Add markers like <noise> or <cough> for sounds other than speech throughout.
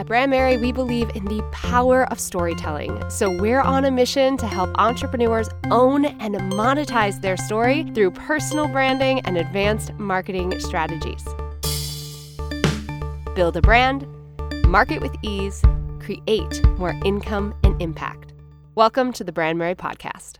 At Brand Merry, we believe in the power of storytelling. So we're on a mission to help entrepreneurs own and monetize their story through personal branding and advanced marketing strategies. Build a brand, market with ease, create more income and impact. Welcome to the Brand Merry Podcast.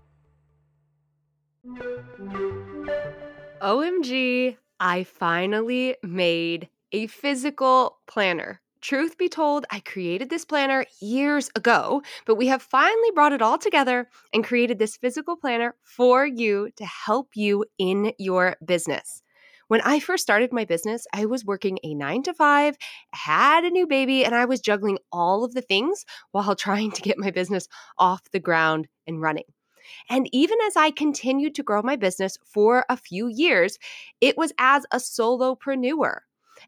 OMG, I finally made a physical planner. Truth be told, I created this planner years ago, but we have finally brought it all together and created this physical planner for you to help you in your business. When I first started my business, I was working a nine to five, had a new baby, and I was juggling all of the things while <laughs> trying to get my business off the ground and running. And even as I continued to grow my business for a few years, it was as a solopreneur.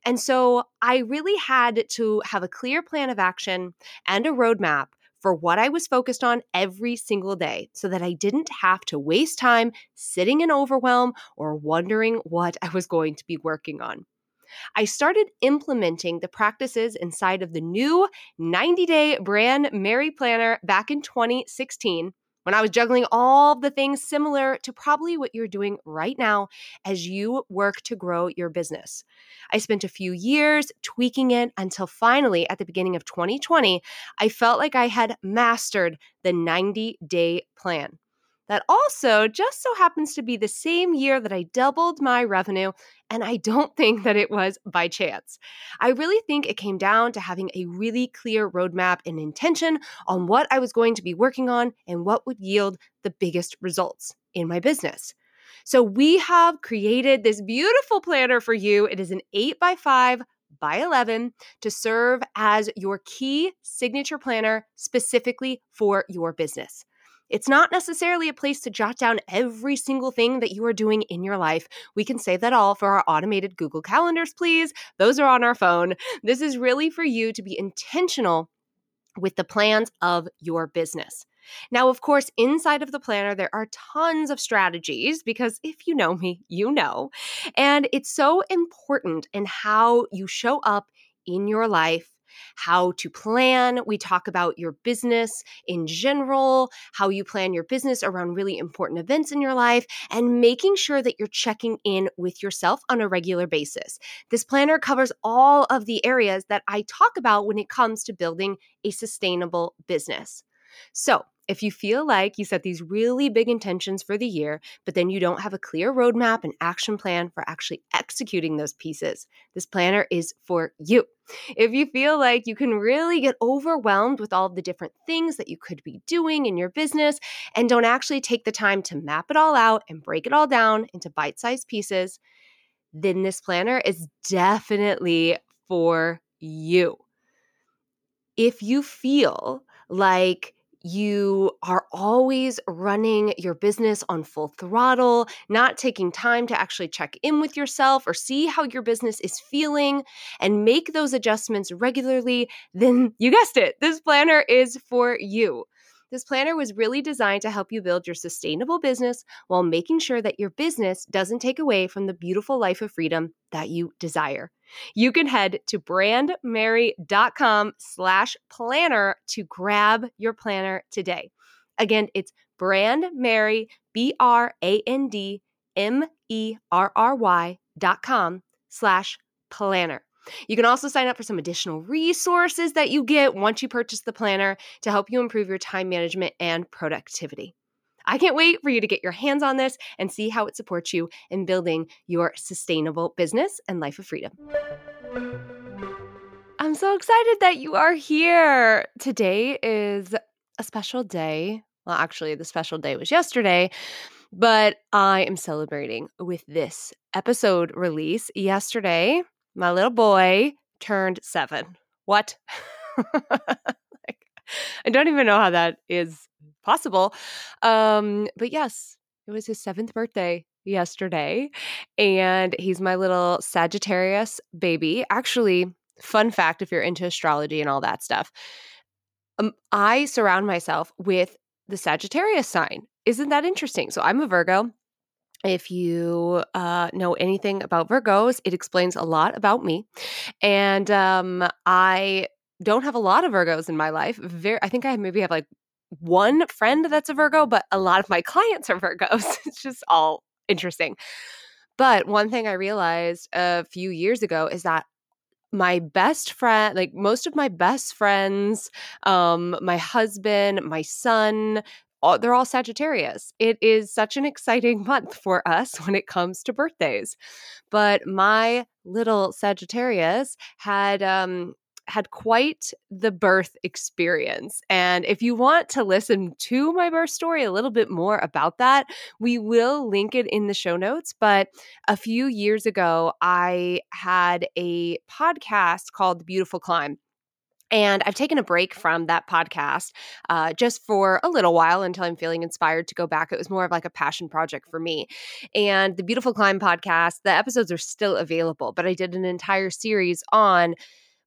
And so I really had to have a clear plan of action and a roadmap for what I was focused on every single day so that I didn't have to waste time sitting in overwhelm or wondering what I was going to be working on. I started implementing the practices inside of the new 90 day brand Merry Planner back in 2016 when I was juggling all the things similar to probably what you're doing right now as you work to grow your business. I spent a few years tweaking it until finally, at the beginning of 2020, I felt like I had mastered the 90 day plan. That also just so happens to be the same year that I doubled my revenue, and I don't <laughs> think that it was by chance. I really think it came down to having a really clear roadmap and intention on what I was going to be working on and what would yield the biggest results in my business. So, we have created this beautiful planner for you. It is an 8 by 5 by 11 to serve as your key signature planner specifically for your business. It's not necessarily a place to jot down every single thing that you are doing in your life. We can save that all for our automated Google Calendars, please. Those are on our phone. This is really for you to be intentional with the plans of your business. Now, of course, inside of the planner, there are tons of strategies because if you know me, you know. And it's so important in how you show up in your life how to plan. We talk about your business in general, how you plan your business around really important events in your life, and making sure that you're checking in with yourself on a regular basis. This planner covers all of the areas that I talk about when it comes to building a sustainable business. So, if you feel like you set these really big intentions for the year, but then you don't have a clear roadmap and action plan for actually executing those pieces, this planner is for you. If you feel like you can really get overwhelmed with all the different things that you could be doing in your business and don't actually take the time to map it all out and break it all down into bite sized pieces, then this planner is definitely for you. If you feel like you are always running your business on full throttle, not taking time to actually check in with yourself or see how your business is feeling and make those adjustments regularly, then <laughs> you guessed it, this planner is for you. This planner was really designed to help you build your sustainable business while making sure that your business doesn't take away from the beautiful life of freedom that you desire. You can head to brandmerry.com slash planner to grab your planner today. Again, it's brandmerry, B-R-A-N-D-M-E-R-R-Y dot com slash planner. You can also sign up for some additional resources that you get once you purchase the planner to help you improve your time management and productivity. I can't wait for you to get your hands on this and see how it supports you in building your sustainable business and life of freedom. I'm so excited that you are here. Today is a special day. Well, actually, the special day was yesterday, but I am celebrating with this episode release yesterday my little boy turned seven. What? <laughs> like, I don't even know how that is possible. Um, but yes, it was his seventh birthday yesterday, and he's my little Sagittarius baby. Actually, fun fact if you're into astrology and all that stuff, um, I surround myself with the Sagittarius sign. Isn't that interesting? So I'm a Virgo. If you uh, know anything about Virgos, it explains a lot about me. And um, I don't have a lot of Virgos in my life. Very, I think I maybe have like one friend that's a Virgo, but a lot of my <laughs> clients are Virgos. it's just all interesting. But one thing I realized a few years ago is that my best friend, like most of my best friends, um, my husband, my son, all, they're all Sagittarius. It is such an exciting <laughs> month for us when it comes to birthdays. But my little Sagittarius had um, had quite the birth experience. And if you want to listen to my birth story a little bit more about that, we will link it in the show notes. But a few years ago, I had a podcast called The Beautiful Climb. And I've taken a break from that podcast uh, just for a little while until I'm feeling inspired to go back. It was more of like a passion project for me. And the Beautiful Climb podcast, the episodes are still available, but I did an entire series on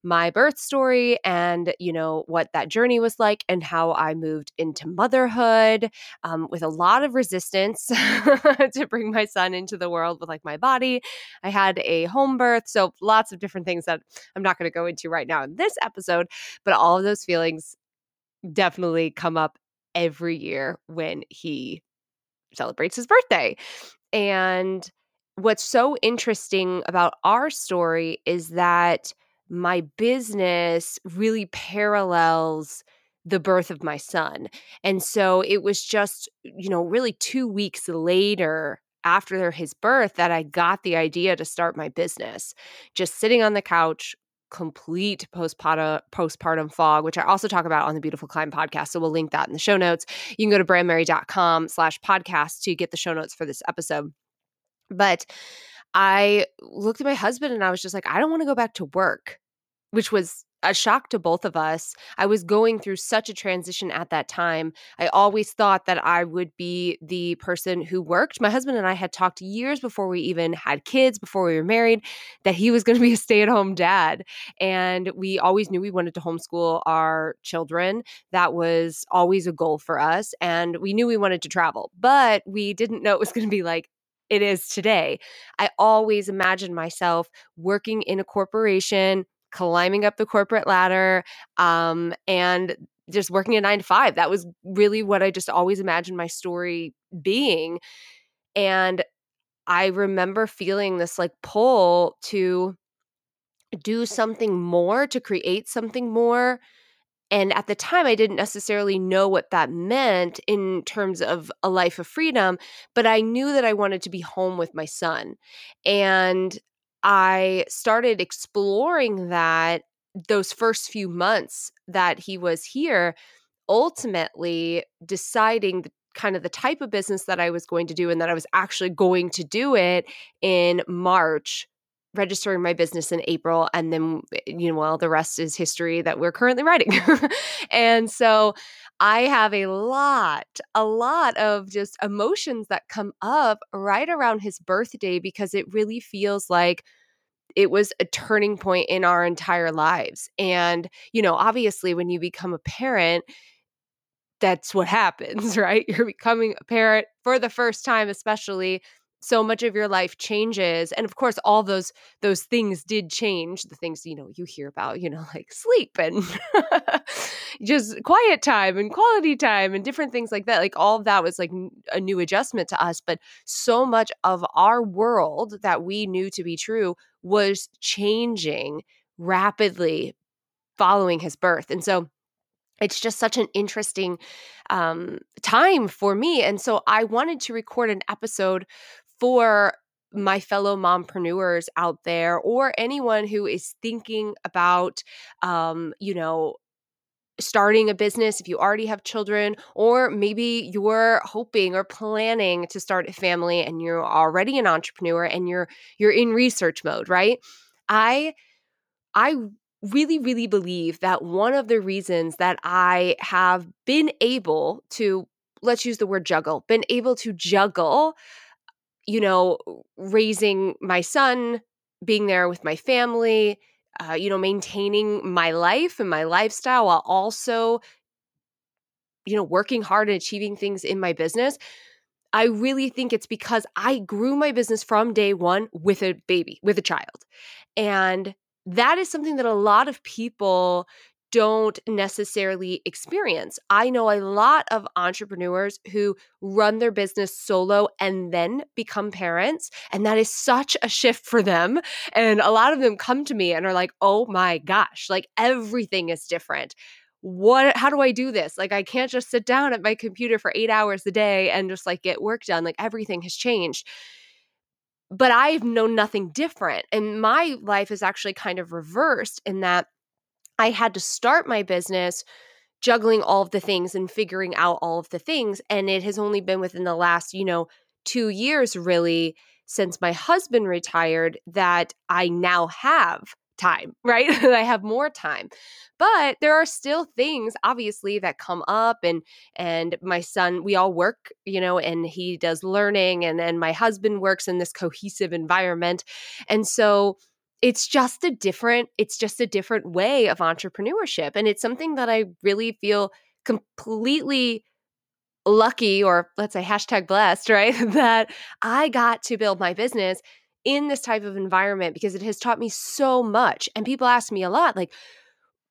my birth story and you know what that journey was like and how i moved into motherhood um, with a lot of resistance <laughs> to bring my son into the world with like my body. I had a home birth so lots of different things that i'm not going to go into right now in this episode but all of those feelings definitely come up every year when he celebrates his birthday. And what's so interesting about our story is that my business really parallels the birth of my son. And so it was just, you know, really two weeks later after his birth that I got the idea to start my business. Just sitting on the couch, complete postpartum postpartum fog, which I also talk about on the Beautiful Climb podcast. So we'll link that in the show notes. You can go to brandmerry.com slash podcast to get the show notes for this episode. But I looked at my husband and I was just like, I don't want to go back to work, which was a shock to both of us. I was going through such a transition at that time. I always thought that I would be the person who worked. My husband and I had talked years before we even had kids, before we were married, that he was going to be a stay at home dad. And we always knew we wanted to homeschool our children. That was always a goal for us. And we knew we wanted to travel, but we didn't know it was going to be like it is today. I always imagined myself working in a corporation, climbing up the corporate ladder, um, and just working a nine to five. That was really what I just always imagined my story being. And I remember feeling this like pull to do something more, to create something more, and at the time, I didn't necessarily know what that meant in terms of a life of freedom, but I knew that I wanted to be home with my son. And I started exploring that those first few months that he was here, ultimately deciding the kind of the type of business that I was going to do and that I was actually going to do it in March registering my business in April and then eh, you know well the rest is history that we're currently writing. <laughs> and so I have a lot a lot of just emotions that come up right around his birthday because it really feels like it was a turning point in our entire lives. And you know obviously when you become a parent that's what happens, <laughs> right? You're becoming a parent for the first time especially so much of your life changes and of course all those those things did change the things you know you hear about you know <laughs> like sleep and <laughs> just quiet time and quality time and different things like that like all of that was like a new adjustment to us but so much of our world that we knew to be true was changing rapidly following his birth and so it's just such an interesting um, time for me. And so I wanted to record an episode for my fellow mompreneurs out there or anyone who is thinking about um, you know starting a business if you already have children or maybe you're hoping or planning to start a family and you're already an entrepreneur and you're you're in research mode right? I i really really believe that one of the reasons that i have been able to let's use the word juggle been able to juggle you know, raising my son, being there with my family, uh, you know, maintaining my life and my lifestyle while also, you know, working hard and achieving things in my business. I really think it's because I grew my business from day one with a baby, with a child. And that is something that a lot of people don't necessarily experience. I know a lot of entrepreneurs who run their business solo and then become parents, and that is such a shift for them. And a lot of them come to me and are like, "Oh my gosh, like everything is different." What how do I do this? Like I can't just sit down at my computer for 8 hours a day and just like get work done. Like everything has changed but I've known nothing different. And my life is actually kind of reversed in that I had to start my business juggling all of the things and figuring out all of the things. And it has only been within the last, you know, two years really since my husband retired that I now have time, <laughs> right? I have more time. But there are still things obviously that come up and and my son we all work, you know, and he does learning and and my husband works in this cohesive environment. And so it's just a different it's just a different way of entrepreneurship and it's something that i really feel completely lucky or let's say hashtag blessed <laughs> right that i got to build my business in this type of environment because it has taught me so much and people ask me a lot like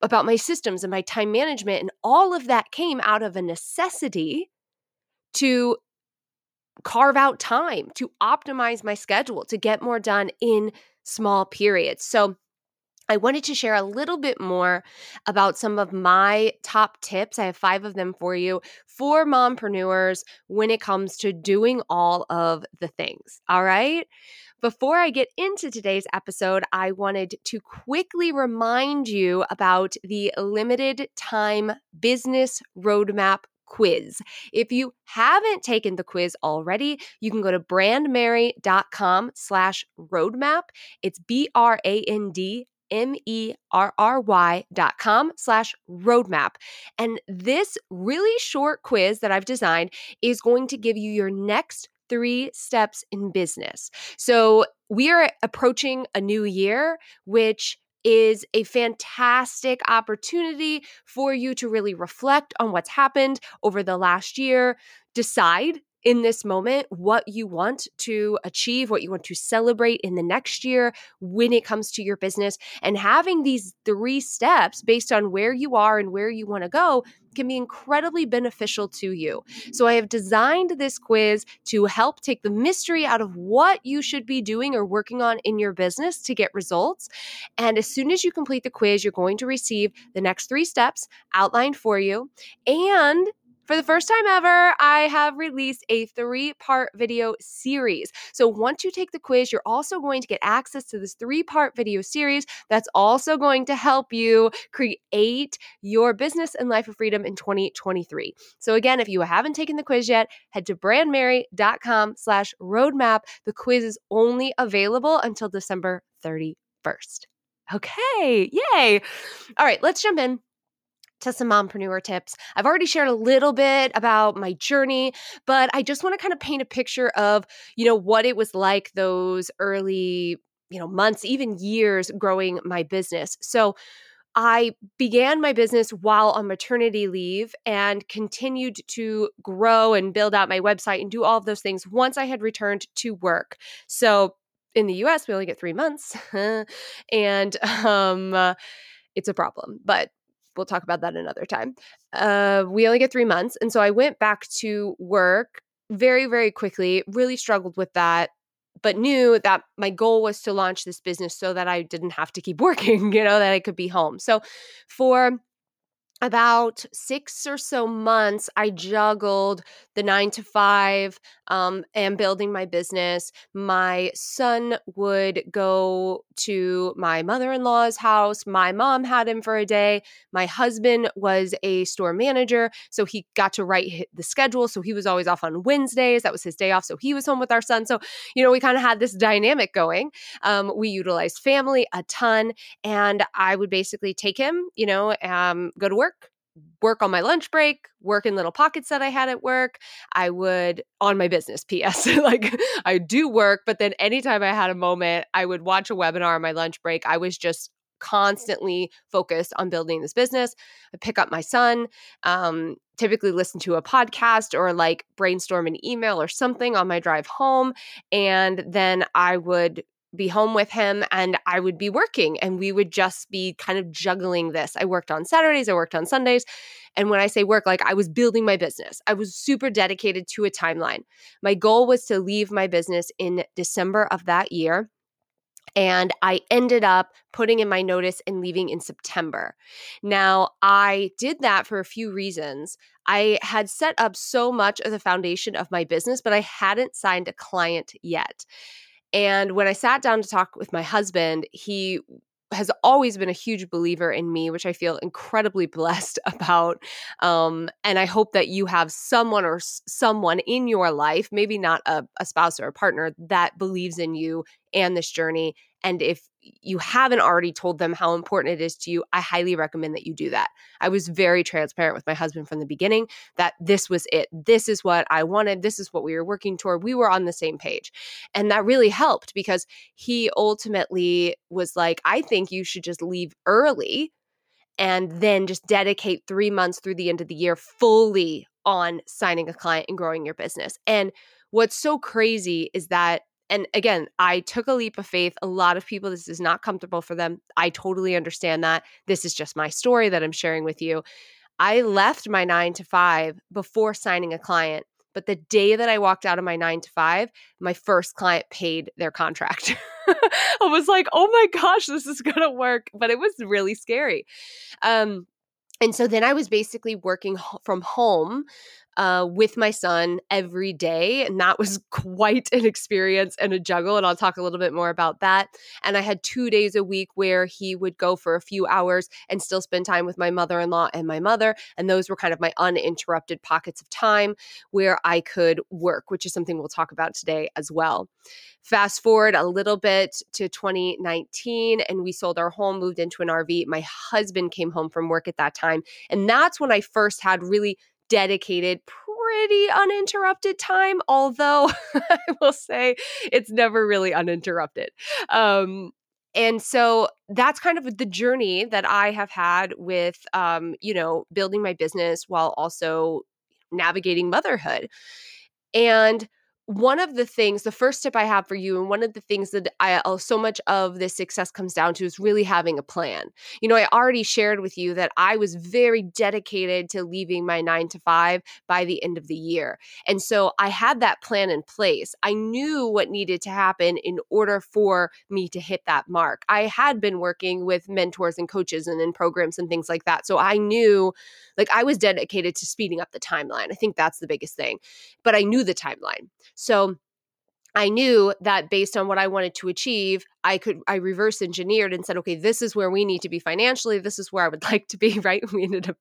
about my systems and my time management and all of that came out of a necessity to carve out time to optimize my schedule to get more done in small periods. So, I wanted to share a little bit more about some of my top tips. I have five of them for you for mompreneurs when it comes to doing all of the things. All right. Before I get into today's episode, I wanted to quickly remind you about the limited time business roadmap quiz. If you haven't taken the quiz already, you can go to brandmerry.com slash roadmap. It's B-R-A-N-D M-E-R-R-Y dot com slash roadmap. And this really short quiz that I've designed is going to give you your next three steps in business. So we are approaching a new year, which is a fantastic opportunity for you to really reflect on what's happened over the last year, decide in this moment what you want to achieve, what you want to celebrate in the next year when it comes to your business. And having these three steps based on where you are and where you want to go can be incredibly beneficial to you. So, I have designed this quiz to help take the mystery out of what you should be doing or working on in your business to get results. And as soon as you complete the quiz, you're going to receive the next three steps outlined for you. And for the first time ever, I have released a three part video series. So, once you take the quiz, you're also going to get access to this three part video series that's also going to help you create your business and life of freedom in 2023. So, again, if you haven't taken the quiz yet, head to brandmerry.com slash roadmap. The quiz is only available until December 31st. Okay, yay. All right, let's jump in to some mompreneur tips. I've already shared a little bit about my journey, but I just want to kind of paint a picture of, you know, what it was like those early, you know, months, even years growing my business. So, I began my business while on maternity leave and continued to grow and build out my website and do all of those things once I had returned to work. So, in the US, we only get three months. <laughs> and um, it's a problem. But we'll talk about that another time. Uh, we only get three months. And so I went back to work very, very quickly, really struggled with that, but knew that my goal was to launch this business so that I didn't have to keep <laughs> working, you know, that I could be home. So for about six or so months, I juggled the nine to five um, and building my business. My son would go to my mother in law's house. My mom had him for a day. My husband was a store manager, so he got to write the schedule. So he was always off on Wednesdays. That was his day off. So he was home with our son. So, you know, we kind of had this dynamic going. Um, we utilized family a ton. And I would basically take him, you know, um, go to work work on my lunch break, work in little pockets that I had at work. I would on my business <laughs> PS. like I do work, but then anytime I had a moment, I would watch a webinar on my lunch break. I was just constantly focused on building this business. I pick up my son, um, typically listen to a podcast or like brainstorm an email or something on my drive home. And then I would be home with him and I would be working and we would just be kind of juggling this. I worked on Saturdays, I worked on Sundays. And when I say work, like I was building my business, I was super dedicated to a timeline. My goal was to leave my business in December of that year. And I ended up putting in my notice and leaving in September. Now, I did that for a few reasons. I had set up so much of the foundation of my business, but I hadn't signed a client yet. And when I sat down to talk with my husband, he has always been a huge believer in me, which I feel incredibly <laughs> blessed about. Um, and I hope that you have someone or s- someone in your life, maybe not a, a spouse or a partner, that believes in you and this journey. And if you haven't already told them how important it is to you, I highly recommend that you do that. I was very transparent with my husband from the beginning that this was it. This is what I wanted. This is what we were working toward. We were on the same page. And that really helped because he ultimately was like, I think you should just leave early and then just dedicate three months through the end of the year fully on signing a client and growing your business. And what's so crazy is that and again, I took a leap of faith. A lot of people, this is not comfortable for them. I totally understand that. This is just my story that I'm sharing with you. I left my nine to five before signing a client. But the day that I walked out of my nine to five, my first client paid their contract. <laughs> I was like, oh my gosh, this is going to work. But it was really scary. Um, and so then I was basically working from home uh, with my son every day. And that was <laughs> quite an experience and a juggle. And I'll talk a little bit more about that. And I had two days a week where he would go for a few hours and still spend time with my mother in law and my mother. And those were kind of my uninterrupted pockets of time where I could work, which is something we'll talk about today as well. Fast forward a little bit to 2019, and we sold our home, moved into an RV. My husband came home from work at that time. And that's when I first had really dedicated, pretty uninterrupted time, although <laughs> I will say it's never really uninterrupted. Um, and so that's kind of the journey that I have had with, um, you know, building my business while also navigating motherhood. And one of the things, the first tip I have for you, and one of the things that I uh, so much of this success comes down to is really having a plan. You know, I already shared with you that I was very dedicated to leaving my nine to five by the end of the year. And so I had that plan in place. I knew what needed to happen in order for me to hit that mark. I had been working with mentors and coaches and in programs and things like that. So I knew, like, I was dedicated to speeding up the timeline. I think that's the biggest thing. But I knew the timeline. So I knew that based on what I wanted to achieve, I could I reverse engineered and said, okay, this is where we need to be financially. This is where I would <laughs> like to be. Right? We ended up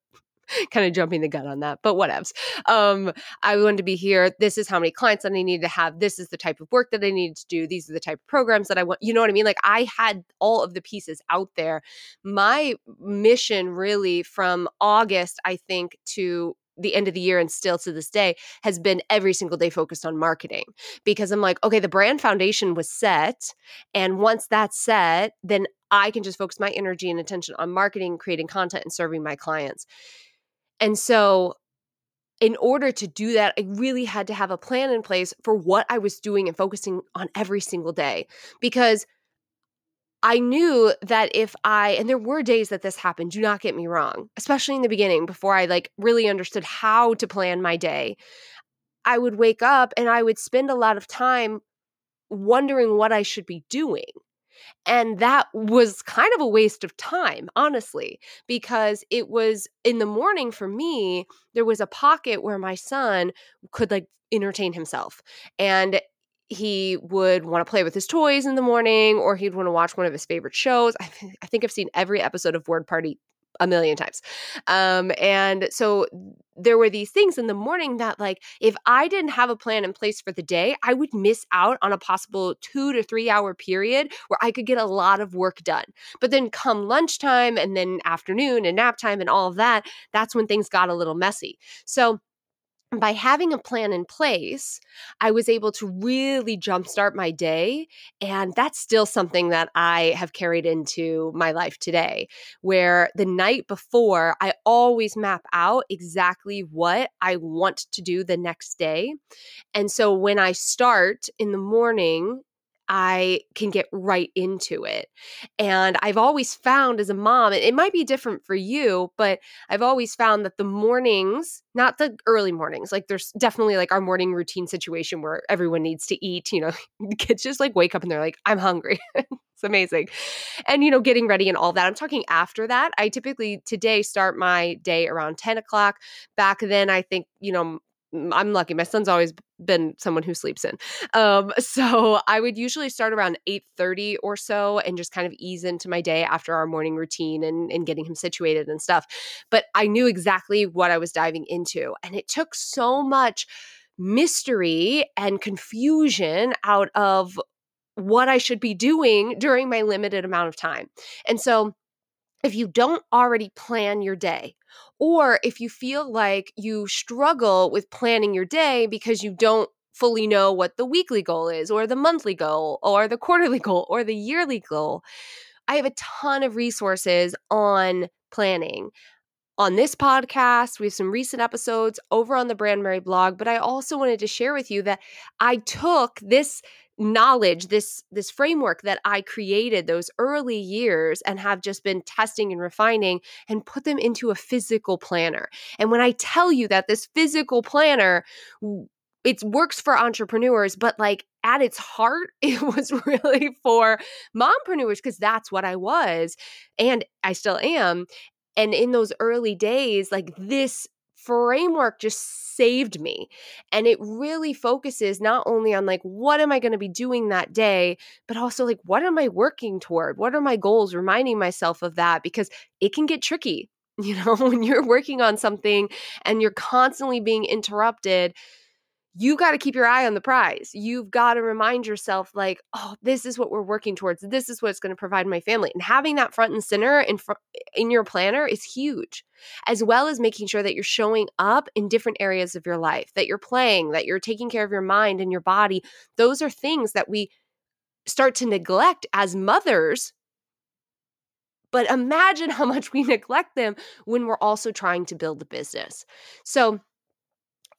<laughs> kind of jumping the gun on that, but whatevs. Um, I wanted to be here. This is how many clients that I need to have. This is the type of work that I need to do. These are the type of programs that I want. You know what I mean? Like I had all of the pieces out there. My mission really from August, I think, to the end of the year and still to this day has been every single day focused on marketing because I'm like, okay, the brand foundation was set. And once that's set, then I can just focus my energy and attention on marketing, creating content, and serving my clients. And so, in order to do that, I really had to have a plan in place for what I was doing and focusing on every single day because I knew that if I, and there were days that this happened, do not get me wrong, especially in the beginning before I like really understood how to plan my day. I would wake up and I would spend a lot of time wondering what I should be doing. And that was kind of a waste of time, honestly, because it was in the morning for me, there was a pocket where my son could like entertain himself. And he would want to play with his toys in the morning or he'd want to watch one of his favorite shows. I, th- I think I've seen every episode of Word Party a million times. Um, and so there were these things in the morning that, like, if I didn't have a plan in place for the day, I would miss out on a possible two to three hour period where I could get a lot of work done. But then come lunchtime and then afternoon and nap time and all of that, that's when things got a little messy. So, by having a plan in place, I was able to really jumpstart my day. And that's still something that I have carried into my life today, where the night before, I always map out exactly what I want to do the next day. And so when I start in the morning, I can get right into it. And I've always found as a mom, it might be different for you, but I've always found that the mornings, not the early mornings, like there's definitely like our morning routine situation where everyone needs to eat, you know, <laughs> kids just like wake up and they're like, I'm hungry. <laughs> it's amazing. And, you know, getting ready and all that. I'm talking after that. I typically today start my day around 10 o'clock. Back then, I think, you know, I'm lucky. My son's always been someone who sleeps in. Um, <laughs> so I would usually start around 8:30 or so and just kind of ease into my day after our morning routine and, and getting him situated and stuff. But I knew exactly what I was diving into. And it took so much mystery and confusion out of what I should be doing during my limited amount of time. And so if you don't already plan your day, or if you feel like you struggle with planning your day because you don't fully know what the weekly goal is, or the monthly goal, or the <laughs> quarterly goal, or the yearly goal, I have a ton of resources on planning. On this podcast, we have some recent episodes over on the Brand Merry blog, but I also wanted to share with you that I took this knowledge this this framework that i created those early years and have just been testing and refining and put them into a physical planner. And when i tell you that this physical planner it works for entrepreneurs but like at its heart <laughs> it was really for mompreneurs because that's what i was and i still am. And in those early days like this framework just saved me. And it really focuses not only on like, what am I going to be doing that day, but also like, what am I working toward? What are my goals? Reminding myself of that because it can get tricky. <laughs> You know, when you're working on something and you're constantly being interrupted, you got to keep your eye on the prize. You've got to remind yourself, like, oh, this is what we're working towards. This is what's going to provide my family. And having that front and center in fr- in your planner is huge, as well as making sure that you're showing up in different areas of your life, that you're playing, that you're taking care of your mind and your body. Those are things that we start to neglect as mothers. But imagine <laughs> how much we neglect them when we're also trying to build a business. So,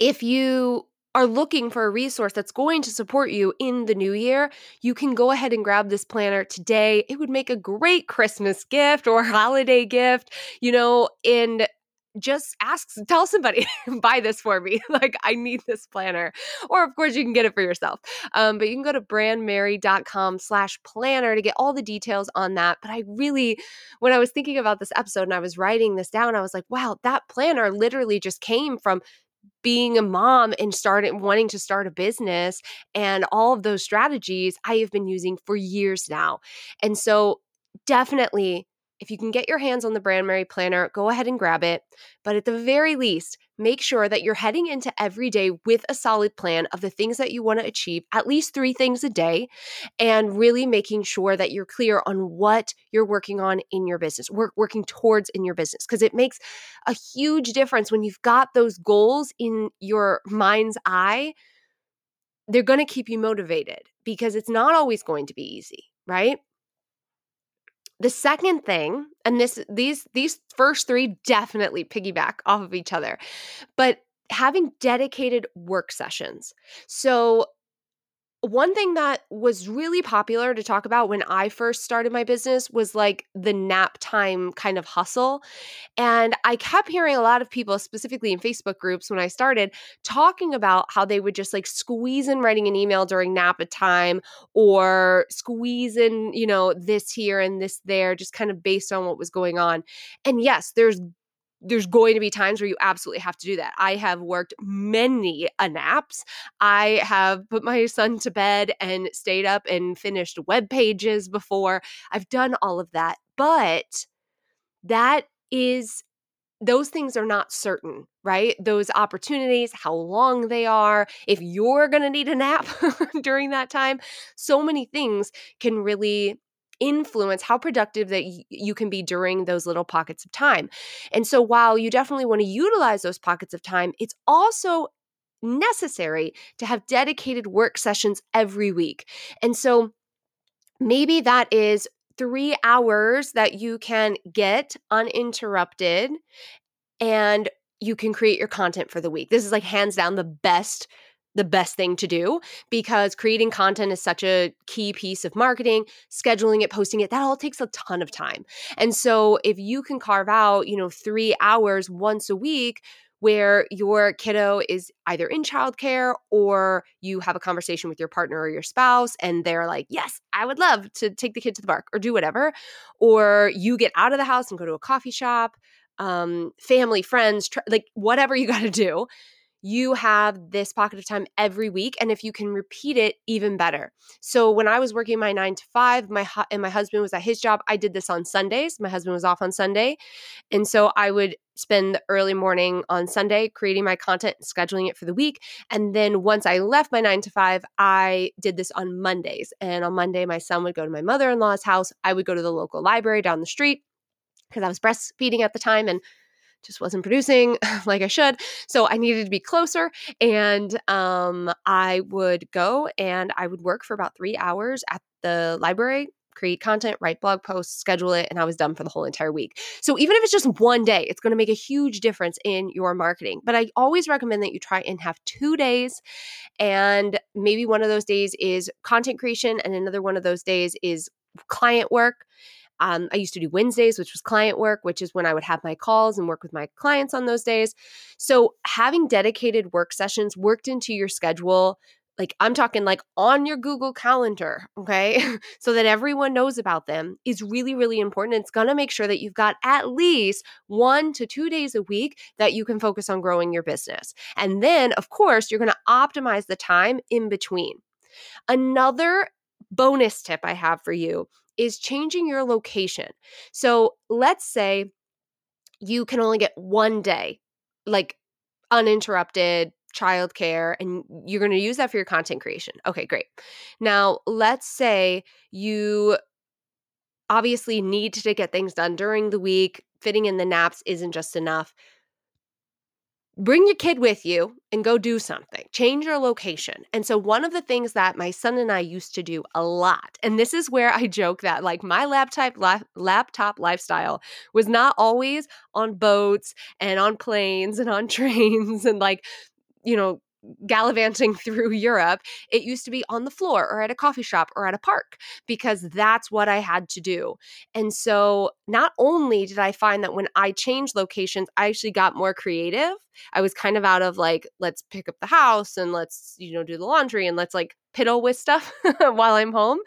if you are looking for a resource that's going to support you in the new year, you can go ahead and grab this planner today. It would make a great Christmas gift or <laughs> holiday gift, you know, and just ask tell somebody <laughs> buy this for me. <laughs> Like i need this planner. Or of course you can get it for yourself. Um, but you can go to brandmerry.com slash planner to get all the details on that. But i really when i was thinking about this episode and i was writing this down i was like wow that planner literally just came from being a mom and starting wanting to start a business and all of those strategies I have been using for years now. And so definitely if you can get your hands on the Brand Merry Planner, go ahead and grab it. But at the very least, make sure that you're heading into every day with a solid plan of the things that you want to achieve, at least three things a day, and really making sure that you're clear on what you're working on in your business, work, working towards in your business, because it makes a huge difference when you've got those goals in your mind's eye. They're going to keep you motivated because it's not always going to be easy, right? The second thing, and this these these first three definitely piggyback off of each other, but having dedicated work sessions. So one thing that was really popular to talk about when I first started my business was like the nap time kind of hustle. And I kept hearing a lot of people, specifically in Facebook groups when I started, talking about how they would just like squeeze in writing an email during nap time or squeeze in, you know, this here and this there, just kind of based on what was going on. And yes, there's there's going to be times where you absolutely have to do that. I have worked many a naps. I have put my son to bed and stayed up and finished web pages before. I've done all of that. But that is those things are not certain, right? Those opportunities, how long they are, if you're going to need a nap <laughs> during that time, so many things can really influence how productive that y- you can be during those little pockets of time. And so while you definitely want to utilize those pockets of time, it's also necessary to have dedicated work sessions every week. And so maybe that is 3 hours that you can get uninterrupted and you can create your content for the week. This is like hands down the best the best thing to do because creating content is such a key piece of marketing scheduling it posting it that all takes a ton of time and so if you can carve out you know 3 hours once a week where your kiddo is either in childcare or you have a conversation with your partner or your spouse and they're like, Yes, I would love to take the kid to the park or do whatever. Or you get out of the house and go to a coffee shop, um, family, friends, tr- like whatever you got to do you have this pocket of time every week and if you can repeat it even better. So when i was working my 9 to 5 my hu- and my husband was at his job i did this on sundays. My husband was off on sunday. And so i would spend the early morning on sunday creating my content scheduling it for the week. And then once i left my 9 to 5 i did this on mondays. And on monday my son would go to my mother-in-law's house. I would go to the local library down the street because i was breastfeeding at the time and just wasn't producing <laughs> like I should. So I needed to be closer. And um, I would go and I would work for about three hours at the library, create content, write blog posts, schedule it, and I was done for the whole entire week. So even if it's just one day, it's going to make a huge difference in your marketing. But I always recommend that you try and have two days. And maybe one of those days is content creation, and another one of those days is client work um, I used to do Wednesdays, which was client work, which is when I would have my calls and work with my clients on those days. So having dedicated work sessions worked into your schedule like I'm talking like on your Google Calendar, okay? <laughs> so that everyone knows about them is really really important. It's to make sure that you've got at least 1 to 2 days a week that you can focus on growing your business. And then of course, you're to optimize the time in between. Another bonus tip I have for you is changing your location. So let's say you can only get one day, like uninterrupted childcare, and you're going to use that for your content creation. Okay, great. Now, let's say you obviously need to get things done during the week. Fitting in the naps isn't just enough bring your kid with you and go do something. Change your location. And so, one of the things that my son and I used to do a lot, and this is where I joke that like my laptop laptop lifestyle was not always on boats and on planes and on <laughs> trains and like you know gallivanting <laughs> through Europe, it used to be on the floor or at a coffee shop or at a park because that's what I had to do. And so not only did I find that when I changed locations, I actually got more creative. I was kind of out of like, let's pick up the house and let's, you know, do the laundry and let's like piddle with stuff <laughs> while I'm home.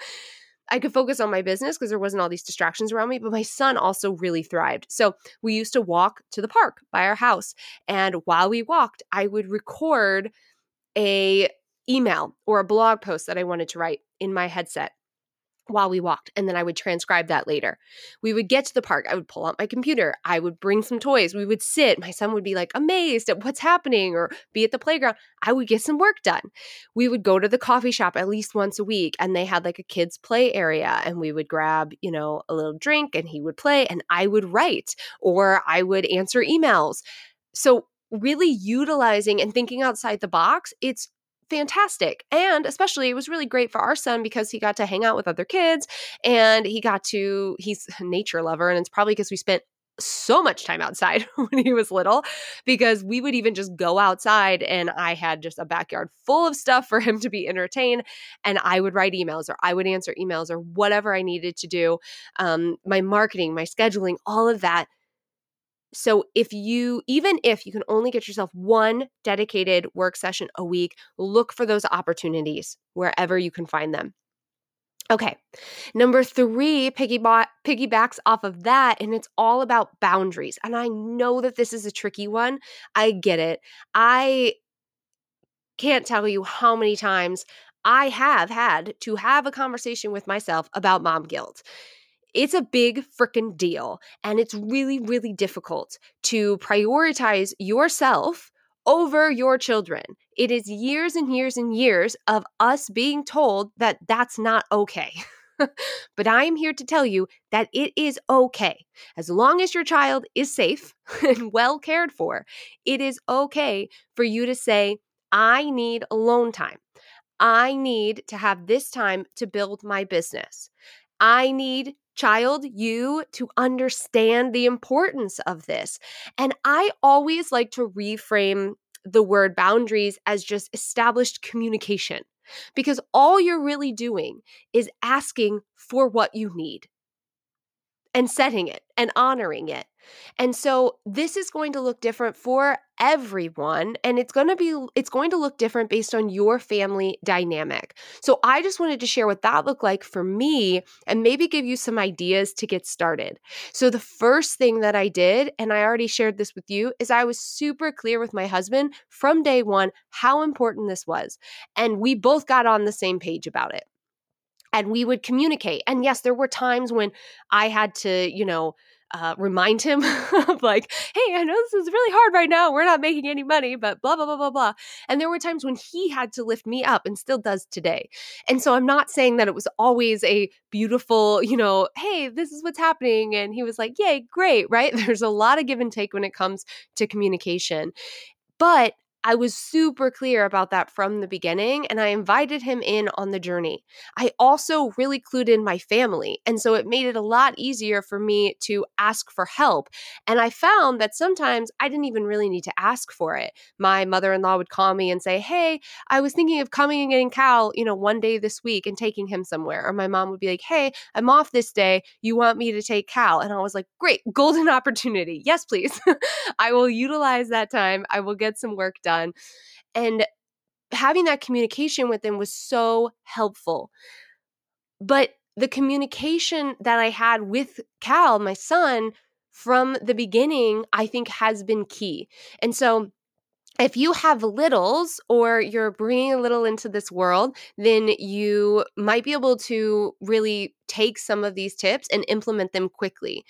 I could focus on my business because there wasn't all these distractions around me, but my son also really thrived. So we used to walk to the park by our house. And while we walked, I would record a email or a blog post that I wanted to write in my headset while we walked and then I would transcribe that later. We would get to the park, I would pull out my computer, I would bring some toys, we would sit, my son would be like amazed at what's happening or be at the playground. I would get some work done. We would go to the coffee shop at least once a week and they had like a kids play area and we would grab, you know, a little drink and he would play and I would write or I would answer emails. So really utilizing and thinking outside the box, it's fantastic. And especially, it was really great for our son because he got to hang out with other kids and he got to, he's a nature lover. And it's probably because we spent so much time outside <laughs> when he was little because we would even just go outside and I had just a backyard full of stuff for him to be entertained and I would write emails or I would answer emails or whatever I needed to do um, my marketing my scheduling all of that so if you even if you can only get yourself one dedicated work session a week, look for those opportunities wherever you can find them. Okay. Number 3 piggyback piggybacks off of that and it's all about boundaries. And I know that this is a tricky one. I get it. I can't tell you how many times I have had to have a conversation with myself about mom guilt. It's a big freaking deal. And it's really, really difficult to prioritize yourself over your children. It is years and years and years of us being told that that's not okay. <laughs> but I am here to tell you that it is okay. As long as your child is safe <laughs> and well cared for, it is okay for you to say, I need alone time. I need to have this time to build my business. I need child, you to understand the importance of this. And I always like to reframe the word boundaries as just established communication because all you're really doing is asking for what you need and setting it and honoring it. And so this is going to look different for everyone and it's going to be it's going to look different based on your family dynamic. So I just wanted to share what that looked like for me and maybe give you some ideas to get started. So the first thing that I did and I already shared this with you is I was super clear with my husband from day 1 how important this was. And we both got on the same page about it and we would communicate. And yes, there were times when I had to, you know, uh, remind him <laughs> of like, hey, I know this is really hard right now. We're not making any money, but blah, blah, blah, blah, blah. And there were times when he had to lift me up and still does today. And so I'm not saying that it was always a beautiful, you know, hey, this is what's happening. And he was like, yay, great, <laughs> right? There's a lot of give and take when it comes to communication. But I was super clear about that from the beginning and I invited him in on the journey. I also really clued in my family. And so it made it a lot easier for me to ask for help. And I found that sometimes I didn't even really need to ask for it. My mother in law would call me and say, Hey, I was thinking of coming and getting Cal, you know, one day this week and taking him somewhere. Or my mom would be like, Hey, I'm off this day. You want me to take Cal? And I was like, Great, golden <laughs> opportunity. Yes, please. <laughs> I will utilize that time. I will get some work done done. And having that communication with them was so helpful. But the communication that I had with Cal, my son, from the beginning, I think has been key. And so, if you have littles or you're bringing a little into this world, then you might be able to really take some of these tips and implement them quickly.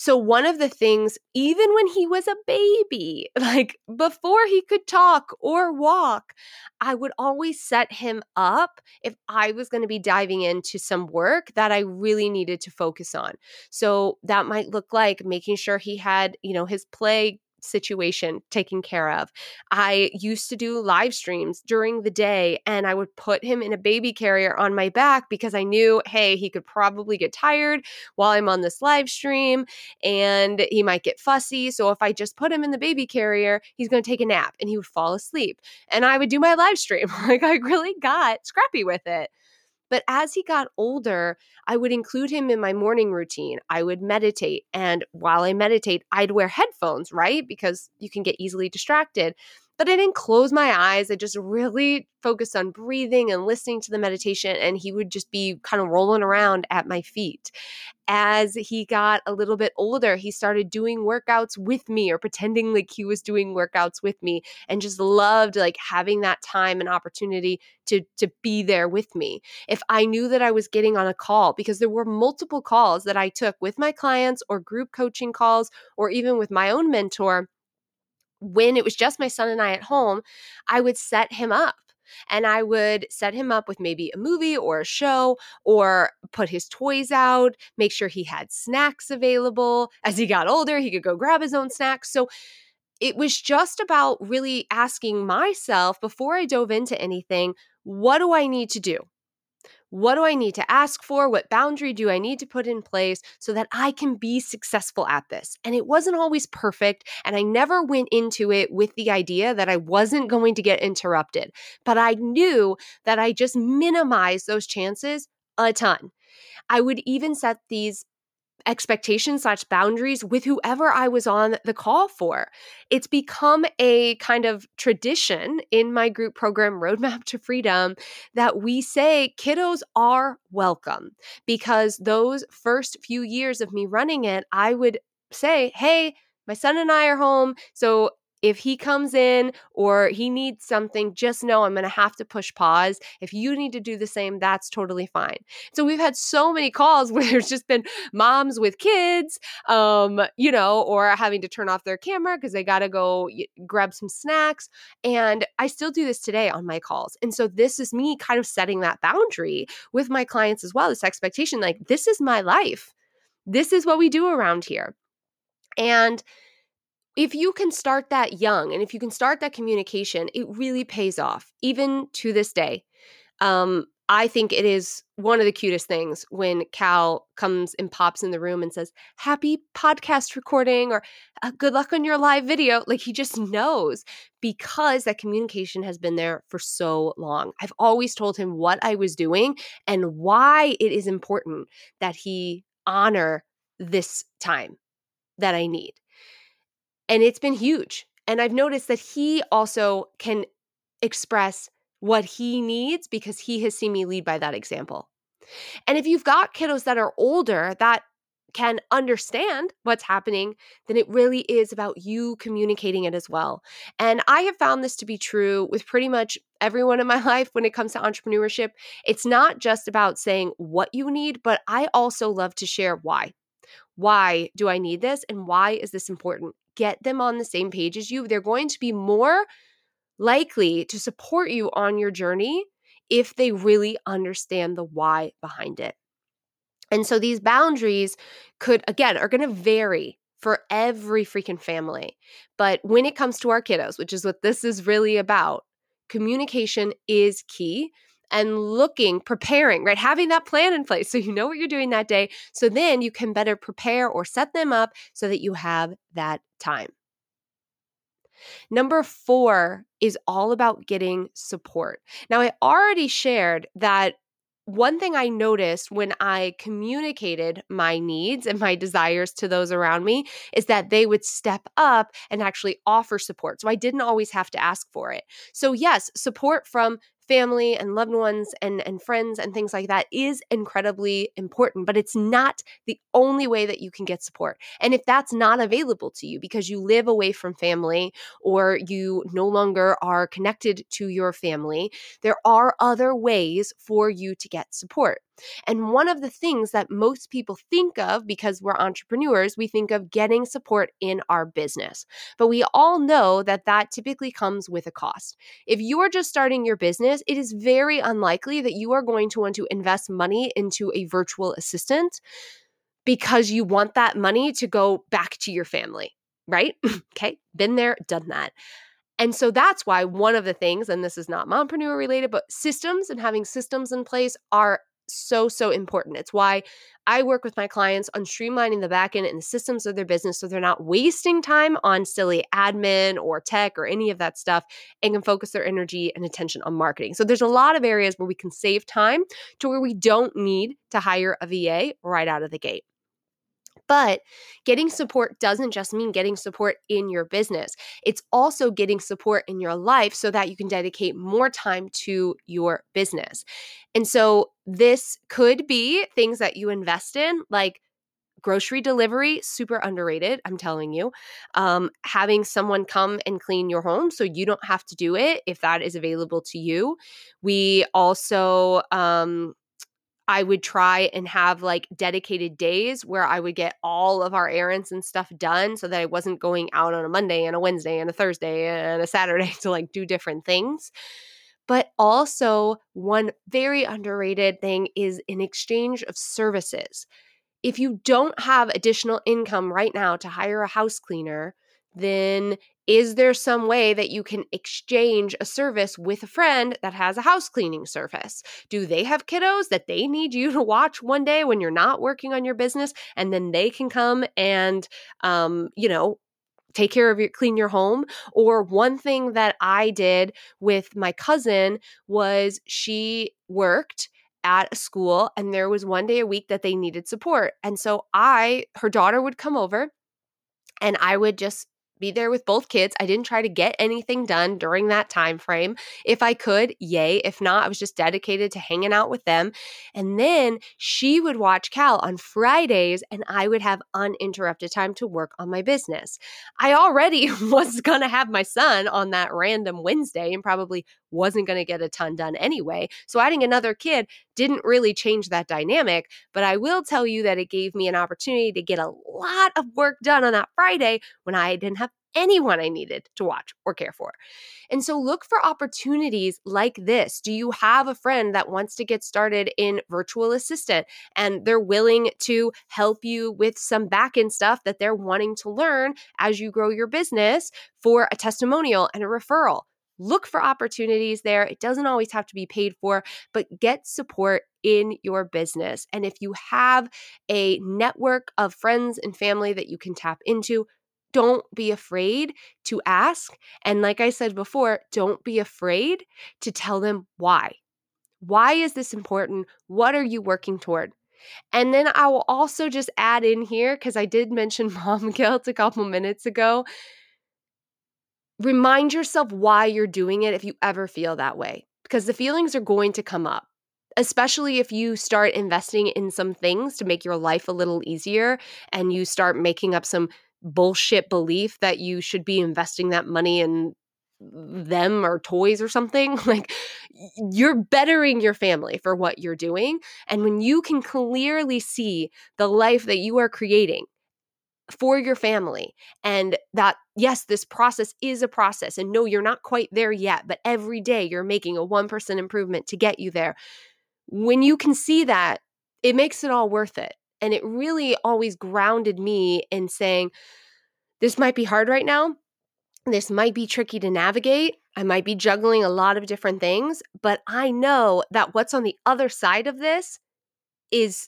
So, one of the things, even when he was a baby, <laughs> like before he could talk or walk, I would always set him up if I was going to be diving into some work that I really needed to focus on. So, that might look like making sure he had, you know, his play situation taken care of. I used to do live streams during the day and I would put him in a baby carrier on my back because I knew, hey, he could probably get tired while I'm on this live stream and he might get fussy. So if I just put him in the baby carrier, he's going to take a nap and he would fall asleep. And I would do my live stream. <laughs> like I really got scrappy with it. But as he got older, I would include him in my morning routine. I would meditate. And while I meditate, I'd wear headphones, right? Because you can get easily distracted. But I didn't close my eyes. I just really focused on breathing and listening to the meditation. And he would just be kind of rolling around at my feet. As he got a little bit older, he started doing workouts with me or pretending like he was doing workouts with me and just loved like having that time and opportunity to to be there with me. If I knew that I was getting on a call because there were multiple calls that I took with my clients or group coaching calls or even with my own mentor, when it was just my son and I at home, I would set him up and I would set him up with maybe a movie or a show or put his toys out, make sure he had snacks available. As he got older, he could go grab his own snacks. So it was just about really asking myself before I dove into anything, what do I need to do? What do I need to ask for? What boundary do I need to put in place so that I can be successful at this? And it wasn't always perfect. And I never went into it with the idea that I wasn't going to get interrupted. But I knew that I just minimized those chances a ton. I would even set these expectations slash boundaries with whoever I was on the call for. It's become a kind of tradition in my group program, Roadmap to Freedom, that we say kiddos are welcome because those first few years of me running it, I would say, hey, my son and I are home. So if he comes in or he needs something, just know I'm going to have to push pause. If you need to do the same, that's totally fine. So we've had so many calls <laughs> where there's just been moms with kids, um, you know, or having to turn off their camera because they got to go grab some snacks. And I still do this today on my calls. And so this is me kind of setting that boundary with my clients as well. This expectation like, this is my life. This is what we do around here. And if you can start that young and if you can start that communication, it really pays off, even to this day. Um, I think it is one of the cutest things when Cal comes and pops in the room and says, Happy podcast recording or uh, good luck on your live video. Like he just knows because that communication has been there for so long. I've always told him what I was doing and why it is important that he honor this time that I need. And it's been huge. And I've noticed that he also can express what he needs because he has seen me lead by that example. And if you've got kiddos that are older that can understand what's happening, then it really is about you communicating it as well. And I have found this to be true with pretty much everyone in my <laughs> life when it comes to entrepreneurship. It's not just about saying what you need, but I also love to share why. Why do I need this? And why is this important? Get them on the same page as you. They're going to be more likely to support you on your journey if they really understand the why behind it. And so these boundaries could, again, are going to vary for every freaking family. But when it comes to our kiddos, which is what this is really about, communication is key and looking, preparing, right? Having that plan in place so you know what you're doing that day. So then you can better prepare or set them up so that you have that time. Number four is all about getting support. Now, I already shared that one thing I noticed when I communicated my needs and my desires to those around me is that they would step up and actually offer support. So I didn't always have to ask for it. So, yes, support from family and loved ones and, and friends and things like that is incredibly important, but it's not the only way that you can get support. And if that's not available to you because you live away from family or you no longer are connected to your family, there are other ways for you to get support. And one of the things that most people think of because we're entrepreneurs, we think of getting support in our business. But we all know that that typically comes with a cost. If you are just starting your business, it is very unlikely that you are going to want to invest money into a virtual assistant because you want that money to go back to your family, right? <laughs> okay, been there, done that. And so that's why one of the things, and this is not mompreneur related, but systems and having systems in place are so, so important. It's why I work with my clients on streamlining the backend and the systems of their business so they're not wasting time on silly admin or tech or any of that stuff and can focus their energy and attention on marketing. So there's a lot of areas where we can save time to where we don't need to hire a VA right out of the gate. But getting support doesn't just mean getting support in your business, it's also getting support in your life so that you can dedicate more time to your business. And so this could be things that you invest in, like grocery delivery super underrated i'm telling you. Um, having someone come and clean your home so you don't have to do it if that is available to you. We also um, I would try and have like dedicated days where I would get all of our errands and stuff done so that I wasn't going out on a Monday and a Wednesday and a Thursday and a Saturday <laughs> to like do different things. But also, one very underrated thing is an exchange of services. If you don't have additional income right now to hire a house cleaner, then is there some way that you can exchange a service with a friend that has a house cleaning service? Do they have kiddos that they need you to watch one day when you're not working on your business and then they can come and, um, you know, take care of your clean your home or one thing that i did with my cousin was she worked at a school and there was one day a week that they needed support and so i her daughter would come over and i would just be there with both kids. I didn't try to get anything done during that time frame. If I could, yay. If not, I was just dedicated to hanging out with them. And then she would watch Cal on Fridays and I would have uninterrupted time to work on my business. I already <laughs> was going to have my son on that random Wednesday and probably wasn't going to get a ton done anyway. So adding another kid didn't really change that dynamic, but I will tell you that it gave me an opportunity to get a lot of work done on that Friday when I didn't have anyone I needed to watch or care for. And so look for opportunities like this. Do you have a friend that wants to get started in virtual assistant and they're willing to help you with some back end stuff that they're wanting to learn as you grow your business for a testimonial and a referral? Look for opportunities there. It doesn't always have to be paid for, but get support in your business. And if you have a network of friends and family that you can tap into, don't be afraid to ask. And like I said before, don't be afraid to tell them why. Why is this important? What are you working toward? And then I will also just add in here, because I did mention <laughs> mom guilt a couple minutes ago. Remind yourself why you're doing it if you ever feel that way, because the feelings are going to come up, especially if you start investing in some things to make your life a little easier and you start making up some bullshit belief that you should be investing that money in them or toys or something. <laughs> Like you're bettering your family for what you're doing. And when you can clearly see the life that you are creating for your family and that yes this process is a process and no you're not quite there yet but every day you're making a 1% improvement to get you there when you can see that it makes it all worth it and it really always grounded me in saying this might be hard right now this might be tricky to navigate. I might be juggling a lot of different things, but I know that what's on the other side of this is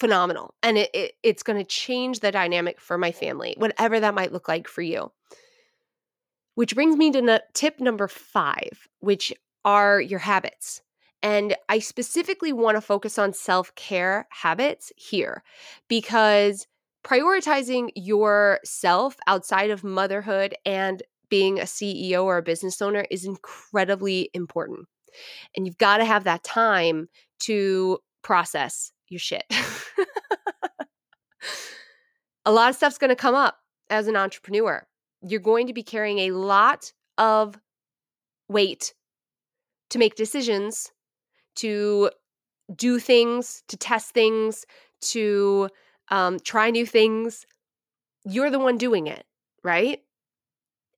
phenomenal and it, it it's going to change the dynamic for my family, whatever that might look like for you. Which brings me to tip number five, which are your habits. And I specifically want to focus on self care habits here because prioritizing yourself outside of motherhood and being a CEO or a business owner is incredibly important. And you've got to have that time to process your shit. <laughs> a lot of stuff's going to come up as an entrepreneur. You're going to be carrying a lot of weight to make decisions, to do things, to test things, to um, try new things, you're the one doing it, right?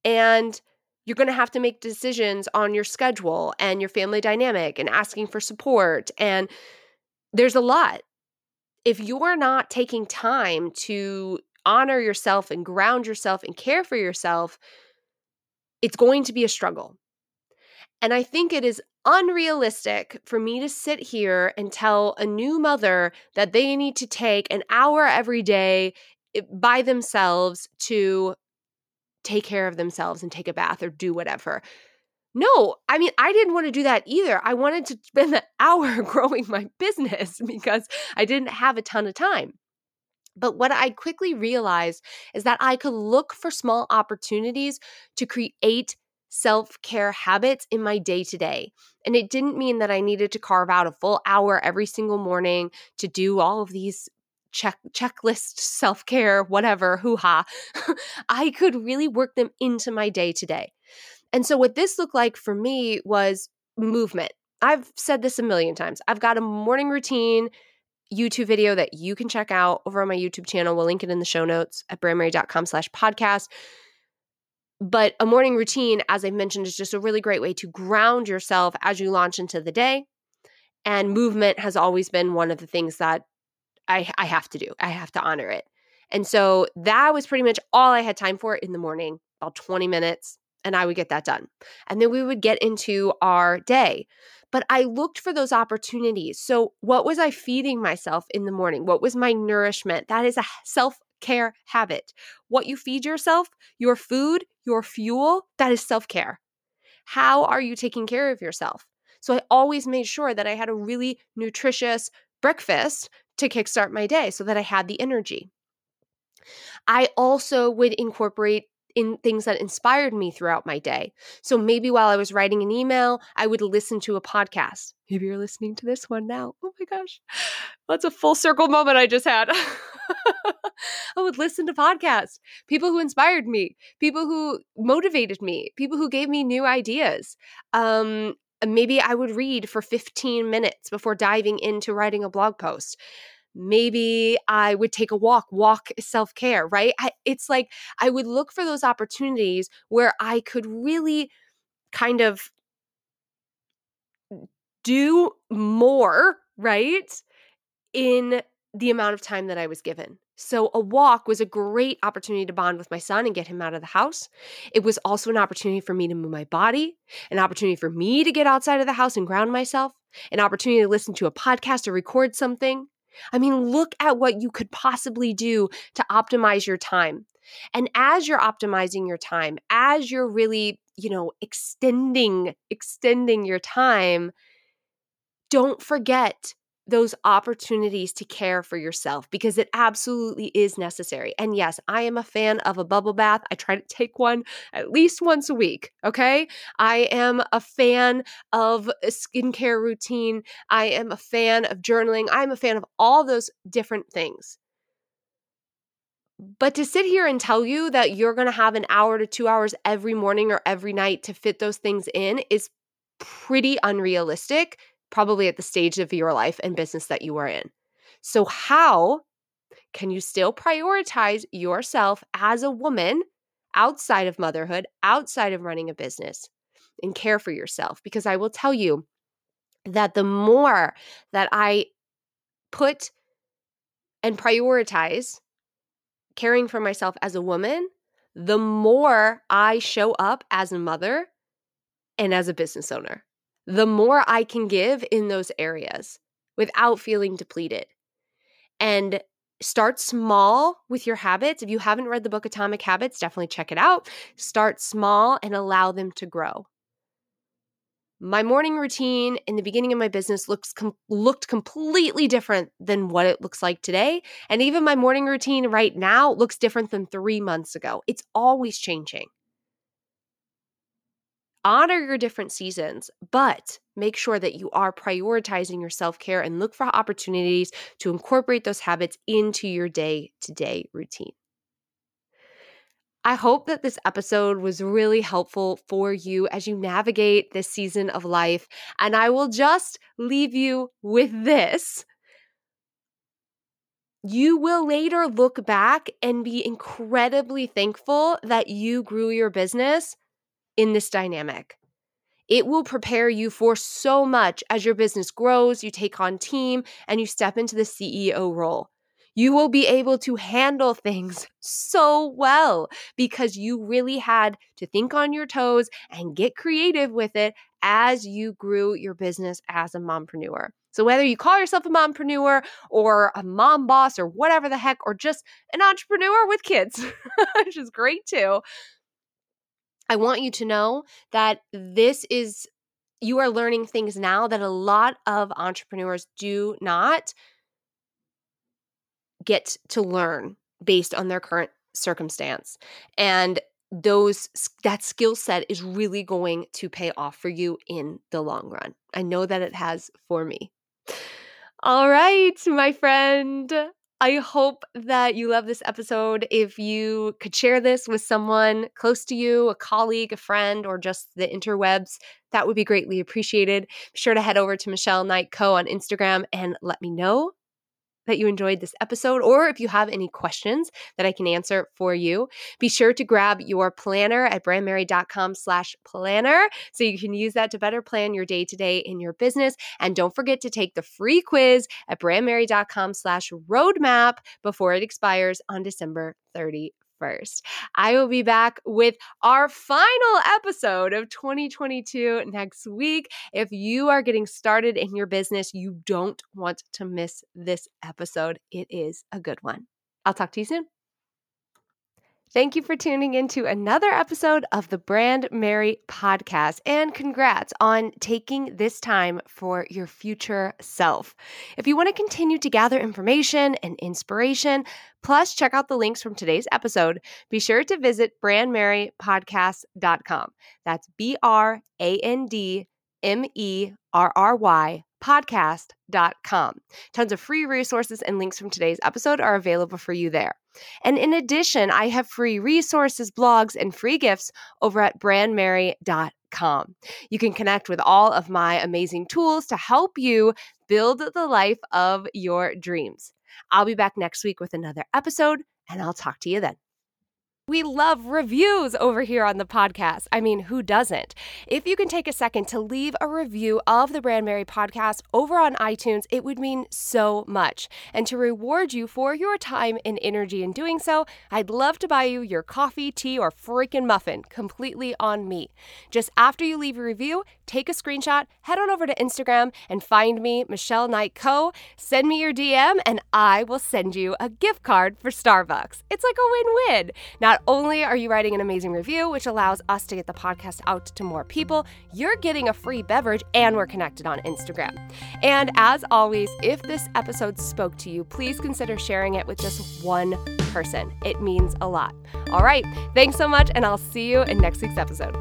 And you're going to have to make decisions on your schedule and your family dynamic and asking for support. And there's a lot. If you're not taking time to honor yourself and ground yourself and care for yourself, it's going to be a struggle. And I think it is unrealistic for me to sit here and tell a new mother that they need to take an hour every day eh, by themselves to take care of themselves and take a bath or do whatever. No, I mean, I didn't want to do that either. I wanted to spend the <laughs> hour <laughs> growing my business because I didn't have a ton of time. But what I quickly realized is that I could look for small opportunities to create self care habits in my day to day. And it didn't mean that I needed to carve out a full hour every single morning to do all of these check checklist self care, whatever, hoo ha. <laughs> I could really work them into my day to day. And so, what this looked like for me was movement. I've said this a million times. I've got a morning routine YouTube video that you can check out over on my YouTube channel. We'll link it in the show notes at brandmerry.com slash podcast. But a morning routine, as I mentioned, is just a really great way to ground yourself as you launch into the day. And movement has always been one of the things that I, I have to do. I have to honor it. And so that was pretty much all I had time for in the morning, about 20 minutes, and I would get that done. And then we would get into our day. But I looked for those opportunities. So, what was I feeding myself in the morning? What was my nourishment? That is a self care habit. What you feed yourself, your food, your fuel, that is self care. How are you taking care of yourself? So I always made sure that I had a really nutritious breakfast to kickstart my day so that I had the energy. I also would incorporate in things that inspired me throughout my day. So maybe while I was writing an email, I would listen to a podcast. Maybe you're listening to this one now. Oh my gosh. <sighs> That's a full circle moment I just had. <laughs> I would listen to podcasts, people who inspired me, people who motivated me, people who gave me new ideas. Um, maybe I would read for 15 minutes before diving into writing a blog post maybe I would take a walk. Walk self care, right? I, it's like I would look for those opportunities where I could really kind of do more, right? In the amount of time that I was given. So, a walk was a great opportunity to bond with my son and get him out of the house. It was also an opportunity for me to move my body, an opportunity for me to get outside of the house and ground myself, an opportunity to listen to a podcast or record something. I mean, look at what you could possibly do to optimize your time. And as you're optimizing your time, as you're really, you know, extending extending your time, don't forget those opportunities to care for yourself because it absolutely is necessary. And yes, I am a fan of a bubble bath. I try to take one at least once a week. Okay. I am a fan of a skincare routine. I am a fan of journaling. I'm a fan of all those different things. But to sit here and tell you that you're going to have an hour to two hours every morning or every night to fit those things in is pretty unrealistic probably at the stage of your life and business that you are in. So, how can you still prioritize yourself as a woman outside of motherhood, outside of running a business, and care for yourself? Because I will tell you that the more that I put and prioritize caring for myself as a woman, the more I show up as a mother and as a business owner the more I can give in those areas without feeling depleted. And start small with your habits. If you haven't read the book Atomic Habits, definitely check it out. Start small and allow them to grow. My morning routine in the beginning of my business looks com- looked completely different than what it looks like today, and even my morning routine right now looks different than 3 months ago. It's always changing honor your different seasons, but make sure that you are prioritizing your self care and look for opportunities to incorporate those habits into your day to day routine. I hope that this episode was really helpful for you as you navigate this season of life. And I will just leave you with this. You will later look back and be incredibly thankful that you grew your business in this dynamic. It will prepare you for so much as your business grows, you take on team, and you step into the CEO role. You will be able to handle <laughs> things so well because you really had to think on your toes and get creative with it as you grew your business as a mompreneur. So, whether you call yourself a mompreneur or a mom boss or whatever the heck, or just an entrepreneur with kids, <laughs> which is great too, I want you to know that this is, you are learning things now that a lot of entrepreneurs do not get to learn based on their current circumstance. And those that skill set is really going to pay off for you in the long run. I know that it has for me. All right, my friend. I hope that you love this episode. If you could share this with someone close to you, a colleague, a friend, or just the interwebs, that would be greatly appreciated. Be sure to head over to Michelle Knight Co on Instagram and let me know that you enjoyed this episode, or if you have any questions that I can answer for you, be sure to grab your planner at brandmerry.com slash planner so you can use that to better plan your day-to-day in your business. And don't forget to take the free quiz at brandmerry.com slash roadmap before it expires on December 31st. I will be back with our final episode of 2022 next week. If you are getting started in your business, you don't want to miss this episode. It is a good one. I'll talk to you soon. Thank you for tuning in to another episode of the Brand Merry podcast. And congrats on taking this time for your future self. If you want to continue to gather information and inspiration, plus check out the links from today's episode, be sure to visit brandmerrypodcast.com. That's B R A N D M E R R Y podcast.com. Tons of free resources and links from today's episode are available for you there. And in addition, I have free resources, blogs, and free gifts over at brandmerry.com. You can connect with all of my amazing tools to help you build the life of your dreams. I'll be back next week with another episode, and I'll talk to you then. We love reviews over here on the podcast. I mean, who doesn't? If you can take a second to leave a review of the Brandmerry podcast over on iTunes, it would mean so much. And to reward you for your time and energy in doing so, I'd love to buy you your coffee, tea, or freaking muffin completely on me. Just after you leave a review, take a screenshot, head on over to Instagram and find me, Michelle Knight Co. Send me your DM, and I will send you a gift card for Starbucks. It's like a win win. Not only are you writing an amazing review, which allows us to get the podcast out to more people, you're getting a free beverage, and we're connected on Instagram. And as always, if this episode spoke to you, please consider sharing it with just one person. It means a lot. All right, thanks so much, and I'll see you in next week's episode.